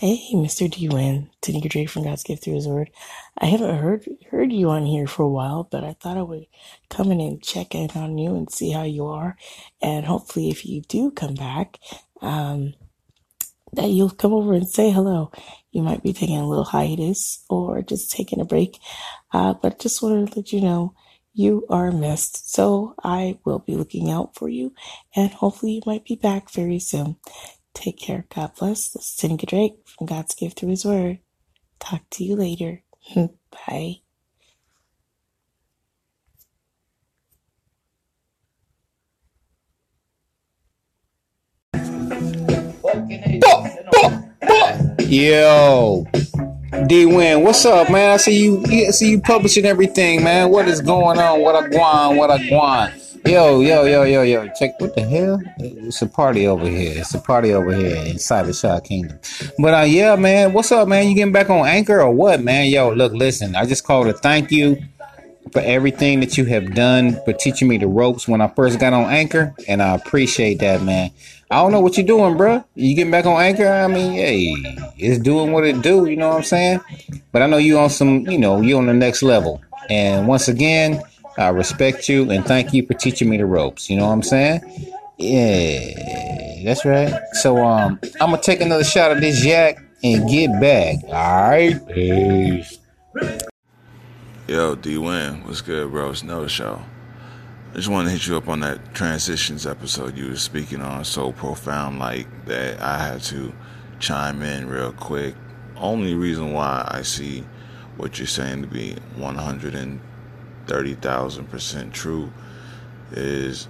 Hey, Mr. D Win, Tanika Drake from God's Gift Through His Word. I haven't heard heard you on here for a while, but I thought I would come in and check in on you and see how you are. And hopefully, if you do come back, um, that you'll come over and say hello. You might be taking a little hiatus or just taking a break, uh, but just wanted to let you know you are missed. So I will be looking out for you, and hopefully, you might be back very soon. Take care. God bless. This is Tanika Drake from God's Gift Through His Word. Talk to you later. Bye. Yo, D Win, what's up, man? I see you, I see you publishing everything, man. What is going on? What I guan? What I guan? Yo, yo, yo, yo, yo. Check what the hell? It's a party over here. It's a party over here in Cyber Shot Kingdom. But uh yeah, man, what's up, man? You getting back on Anchor or what, man? Yo, look, listen, I just called to thank you for everything that you have done for teaching me the ropes when I first got on Anchor, and I appreciate that, man. I don't know what you're doing, bro. You getting back on Anchor? I mean, hey, it's doing what it do. You know what I'm saying? But I know you on some, you know, you on the next level. And once again, I respect you and thank you for teaching me the ropes. You know what I'm saying? Yeah, that's right. So um, I'm gonna take another shot of this yak and get back. All right, peace. Yo, D Win, what's good, bro? It's another show. I just want to hit you up on that transitions episode you were speaking on, so profound like that I had to chime in real quick. Only reason why I see what you're saying to be 130,000% true is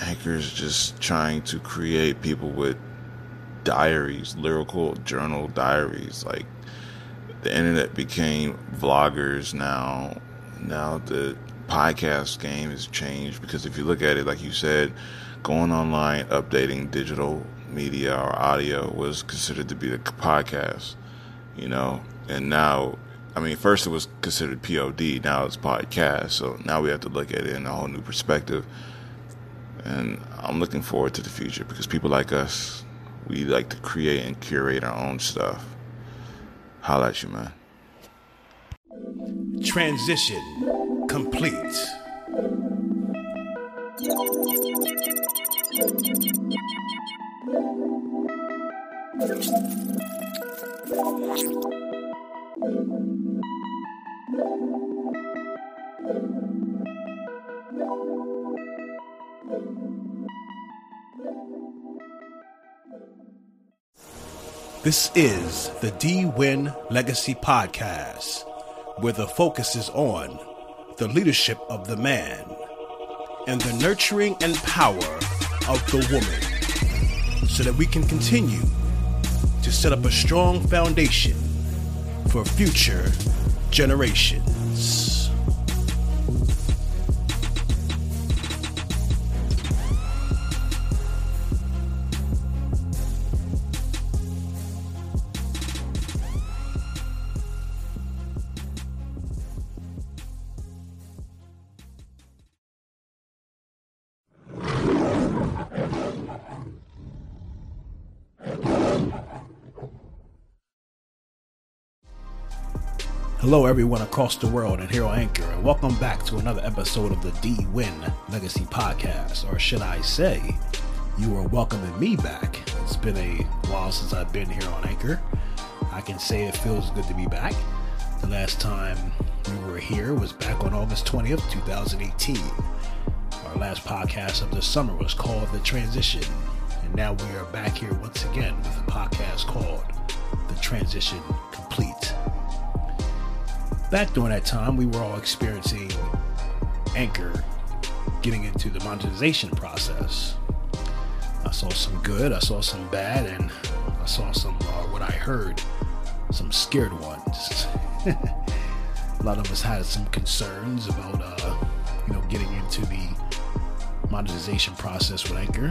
Anchor's just trying to create people with diaries, lyrical journal diaries. Like the internet became vloggers now. Now the podcast game has changed because if you look at it, like you said, going online, updating digital media or audio was considered to be the podcast, you know, and now, I mean, first it was considered POD, now it's podcast. So now we have to look at it in a whole new perspective. And I'm looking forward to the future because people like us, we like to create and curate our own stuff. Holla at you, man. Transition complete. This is the D Win Legacy Podcast, where the focus is on the leadership of the man and the nurturing and power of the woman, so that we can continue to set up a strong foundation for future generations. Hello, everyone across the world and here on Anchor, and welcome back to another episode of the D Win Legacy Podcast. Or should I say, you are welcoming me back. It's been a while since I've been here on Anchor. I can say it feels good to be back. The last time we were here was back on August 20th, 2018. Our last podcast of the summer was called The Transition, and now we are back here once again with a podcast called The Transition Complete back during that time, we were all experiencing Anchor getting into the monetization process. I saw some good, I saw some bad, and I saw some, uh, what I heard, some scared ones. A lot of us had some concerns about, uh, you know, getting into the monetization process with Anchor.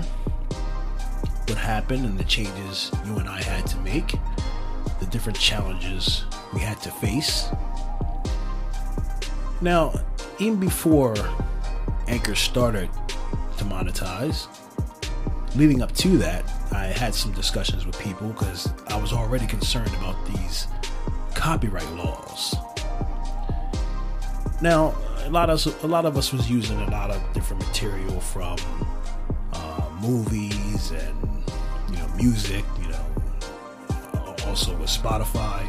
What happened and the changes you and I had to make, the different challenges we had to face now, even before Anchor started to monetize, leading up to that, I had some discussions with people because I was already concerned about these copyright laws. Now, a lot of a lot of us was using a lot of different material from uh, movies and you know music, you know, also with Spotify,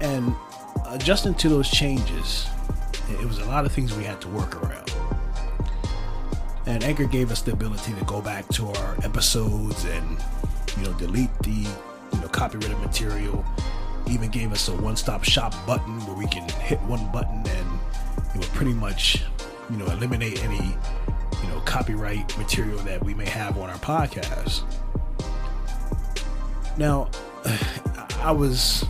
and adjusting to those changes, it was a lot of things we had to work around. And Anchor gave us the ability to go back to our episodes and you know delete the you know copyrighted material. Even gave us a one-stop shop button where we can hit one button and it would pretty much you know eliminate any you know copyright material that we may have on our podcast. Now, I was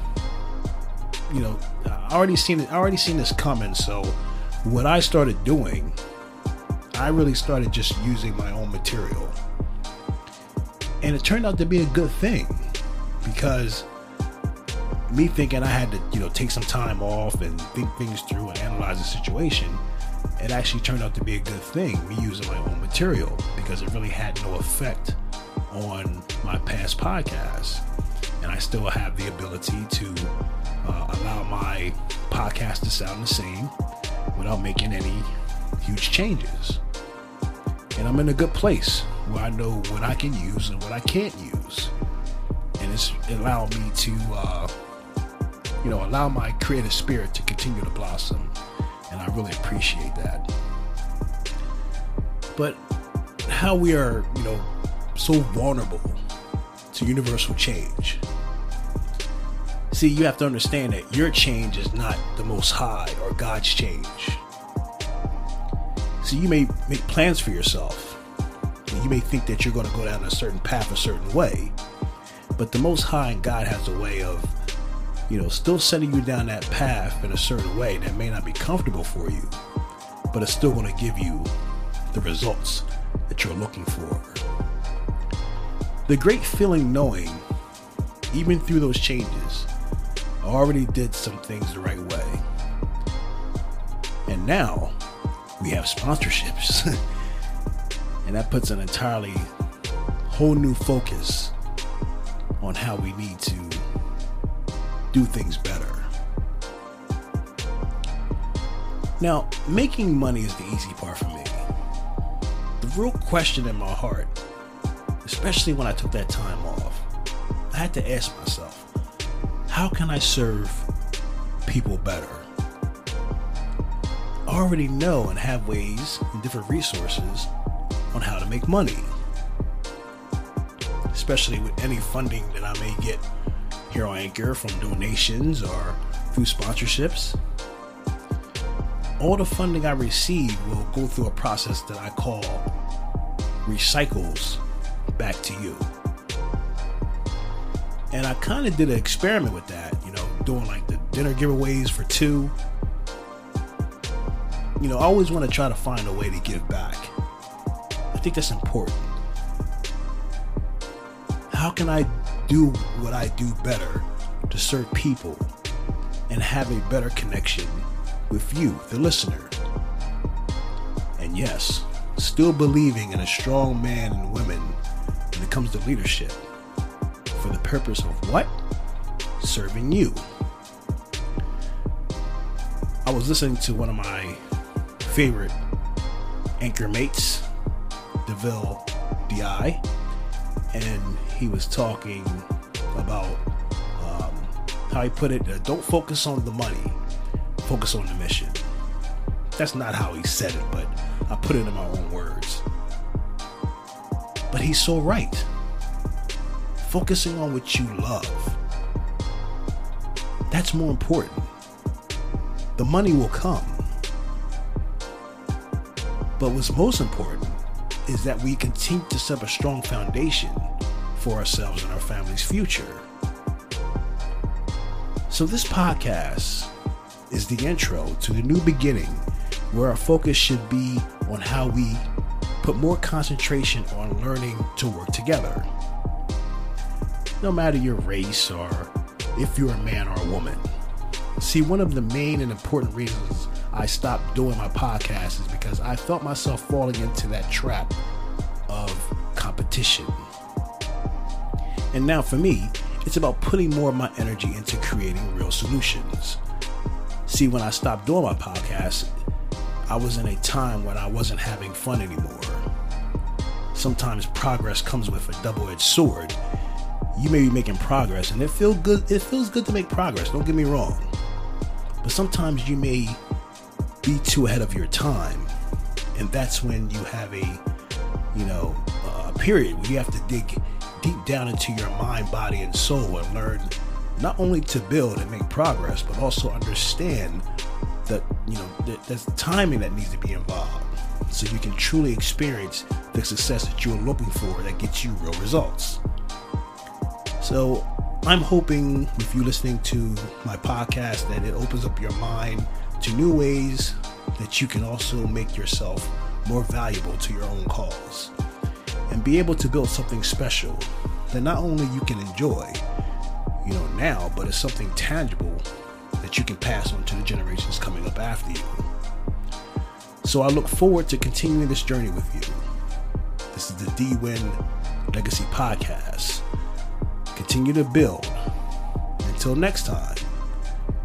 you know I already seen it. I already seen this coming. So what I started doing, I really started just using my own material, and it turned out to be a good thing because me thinking I had to, you know, take some time off and think things through and analyze the situation, it actually turned out to be a good thing, me using my own material, because it really had no effect on my past podcasts. And I still have the ability to uh, allow my podcast to sound the same without making any huge changes. And I'm in a good place where I know what I can use and what I can't use. And it's allowed me to, uh, you know, allow my creative spirit to continue to blossom. And I really appreciate that. But how we are, you know, so vulnerable to universal change See, you have to understand that your change is not the most high or God's change. So you may make plans for yourself. And you may think that you're going to go down a certain path a certain way. But the most high and God has a way of, you know, still sending you down that path in a certain way that may not be comfortable for you, but it's still going to give you the results that you're looking for. The great feeling knowing, even through those changes, already did some things the right way. And now we have sponsorships. and that puts an entirely whole new focus on how we need to do things better. Now, making money is the easy part for me. The real question in my heart, especially when I took that time off, I had to ask myself how can I serve people better? I already know and have ways and different resources on how to make money. Especially with any funding that I may get here on Anchor from donations or through sponsorships. All the funding I receive will go through a process that I call recycles back to you. And I kind of did an experiment with that, you know, doing like the dinner giveaways for two. You know, I always want to try to find a way to give back. I think that's important. How can I do what I do better to serve people and have a better connection with you, the listener? And yes, still believing in a strong man and women when it comes to leadership for the purpose of what? Serving you. I was listening to one of my favorite anchor mates, DeVille DI, and he was talking about um, how he put it uh, don't focus on the money, focus on the mission. That's not how he said it, but I put it in my own words. But he's so right focusing on what you love. That's more important. The money will come. But what's most important is that we continue to set a strong foundation for ourselves and our family's future. So, this podcast is the intro to the new beginning where our focus should be on how we put more concentration on learning to work together no matter your race or if you're a man or a woman. See, one of the main and important reasons I stopped doing my podcast is because I felt myself falling into that trap of competition. And now for me, it's about putting more of my energy into creating real solutions. See, when I stopped doing my podcast, I was in a time when I wasn't having fun anymore. Sometimes progress comes with a double-edged sword. You may be making progress and it feels good it feels good to make progress, don't get me wrong. But sometimes you may be too ahead of your time. And that's when you have a, you know, a period where you have to dig deep down into your mind, body, and soul and learn not only to build and make progress, but also understand that, you know, that there's timing that needs to be involved so you can truly experience the success that you're looking for that gets you real results. So I'm hoping with you're listening to my podcast that it opens up your mind to new ways that you can also make yourself more valuable to your own cause and be able to build something special that not only you can enjoy, you know, now, but it's something tangible that you can pass on to the generations coming up after you. So I look forward to continuing this journey with you. This is the D Win Legacy Podcast. Continue to build. Until next time,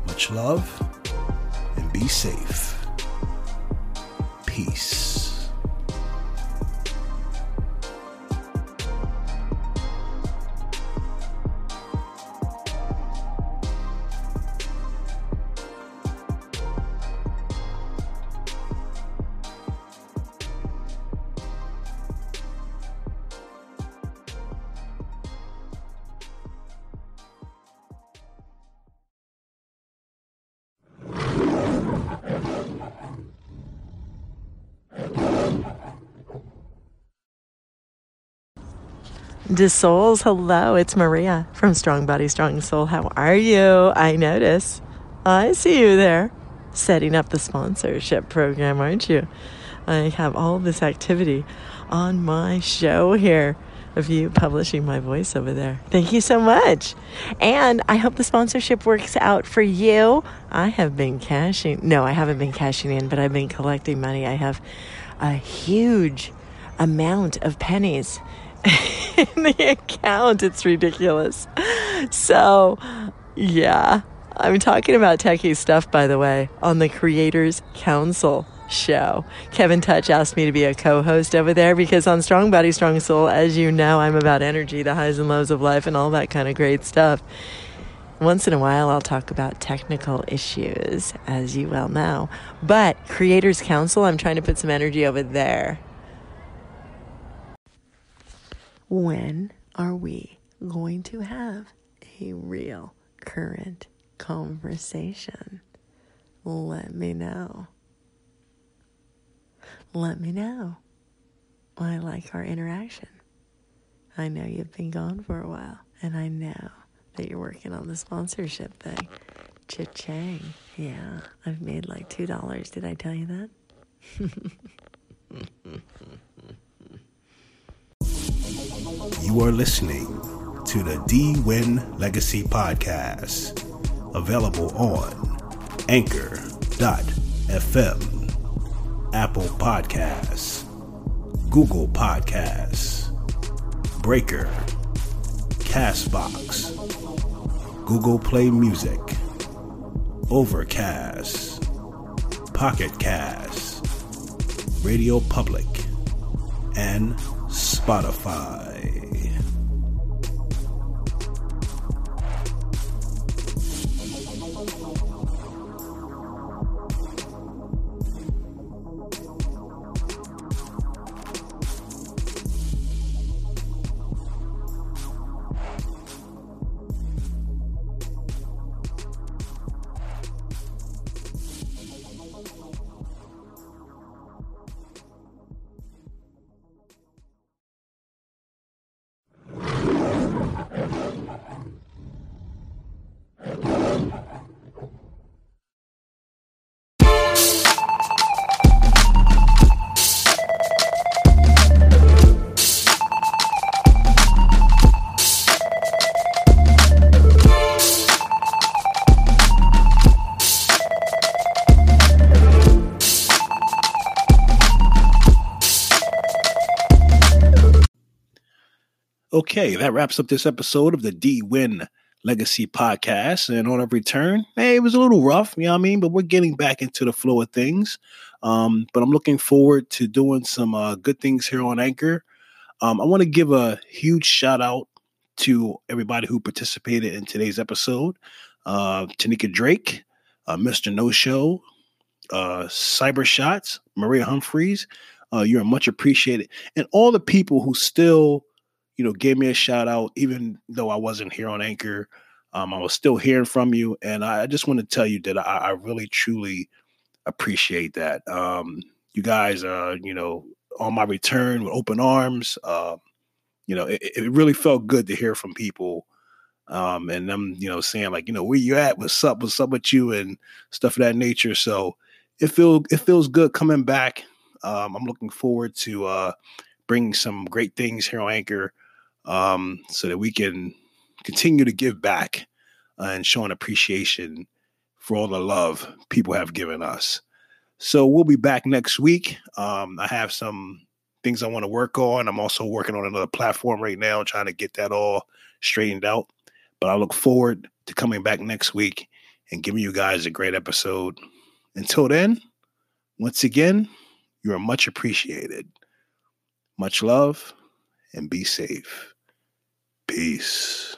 much love and be safe. Peace. De Souls, hello, it's Maria from Strong Body, Strong Soul. How are you? I notice. I see you there. Setting up the sponsorship program, aren't you? I have all this activity on my show here of you publishing my voice over there. Thank you so much. And I hope the sponsorship works out for you. I have been cashing, no, I haven't been cashing in, but I've been collecting money. I have a huge amount of pennies in the account. It's ridiculous. So, yeah, I'm talking about techie stuff, by the way, on the Creators Council show. Kevin Touch asked me to be a co host over there because on Strong Body, Strong Soul, as you know, I'm about energy, the highs and lows of life, and all that kind of great stuff. Once in a while, I'll talk about technical issues, as you well know. But Creators Council, I'm trying to put some energy over there. When are we going to have a real current conversation? Let me know. Let me know. I like our interaction. I know you've been gone for a while, and I know that you're working on the sponsorship thing. Cha-chang. Yeah, I've made like $2. Did I tell you that? You are listening to the D Win Legacy Podcast, available on Anchor.fm, Apple Podcasts, Google Podcasts, Breaker, Castbox, Google Play Music, Overcast, Pocket Cast, Radio Public, and Spotify. Okay, that wraps up this episode of the D Win Legacy Podcast. And on a return, hey, it was a little rough, you know what I mean? But we're getting back into the flow of things. Um, but I'm looking forward to doing some uh, good things here on Anchor. Um, I want to give a huge shout out to everybody who participated in today's episode. Uh, Tanika Drake, uh, Mr. No Show, uh, Cyber Shots, Maria Humphreys. Uh, you're much appreciated. And all the people who still you know, gave me a shout out, even though I wasn't here on Anchor. Um, I was still hearing from you, and I just want to tell you that I, I really, truly appreciate that. Um, you guys, uh, you know, on my return with open arms, uh, you know, it, it, really felt good to hear from people, um, and them, you know, saying like, you know, where you at? What's up? What's up with you? And stuff of that nature. So it feel it feels good coming back. Um, I'm looking forward to uh, bringing some great things here on Anchor um, so that we can continue to give back uh, and show an appreciation for all the love people have given us. So we'll be back next week. Um, I have some things I want to work on. I'm also working on another platform right now, trying to get that all straightened out. But I look forward to coming back next week and giving you guys a great episode. Until then, once again, you are much appreciated. Much love and be safe. Peace.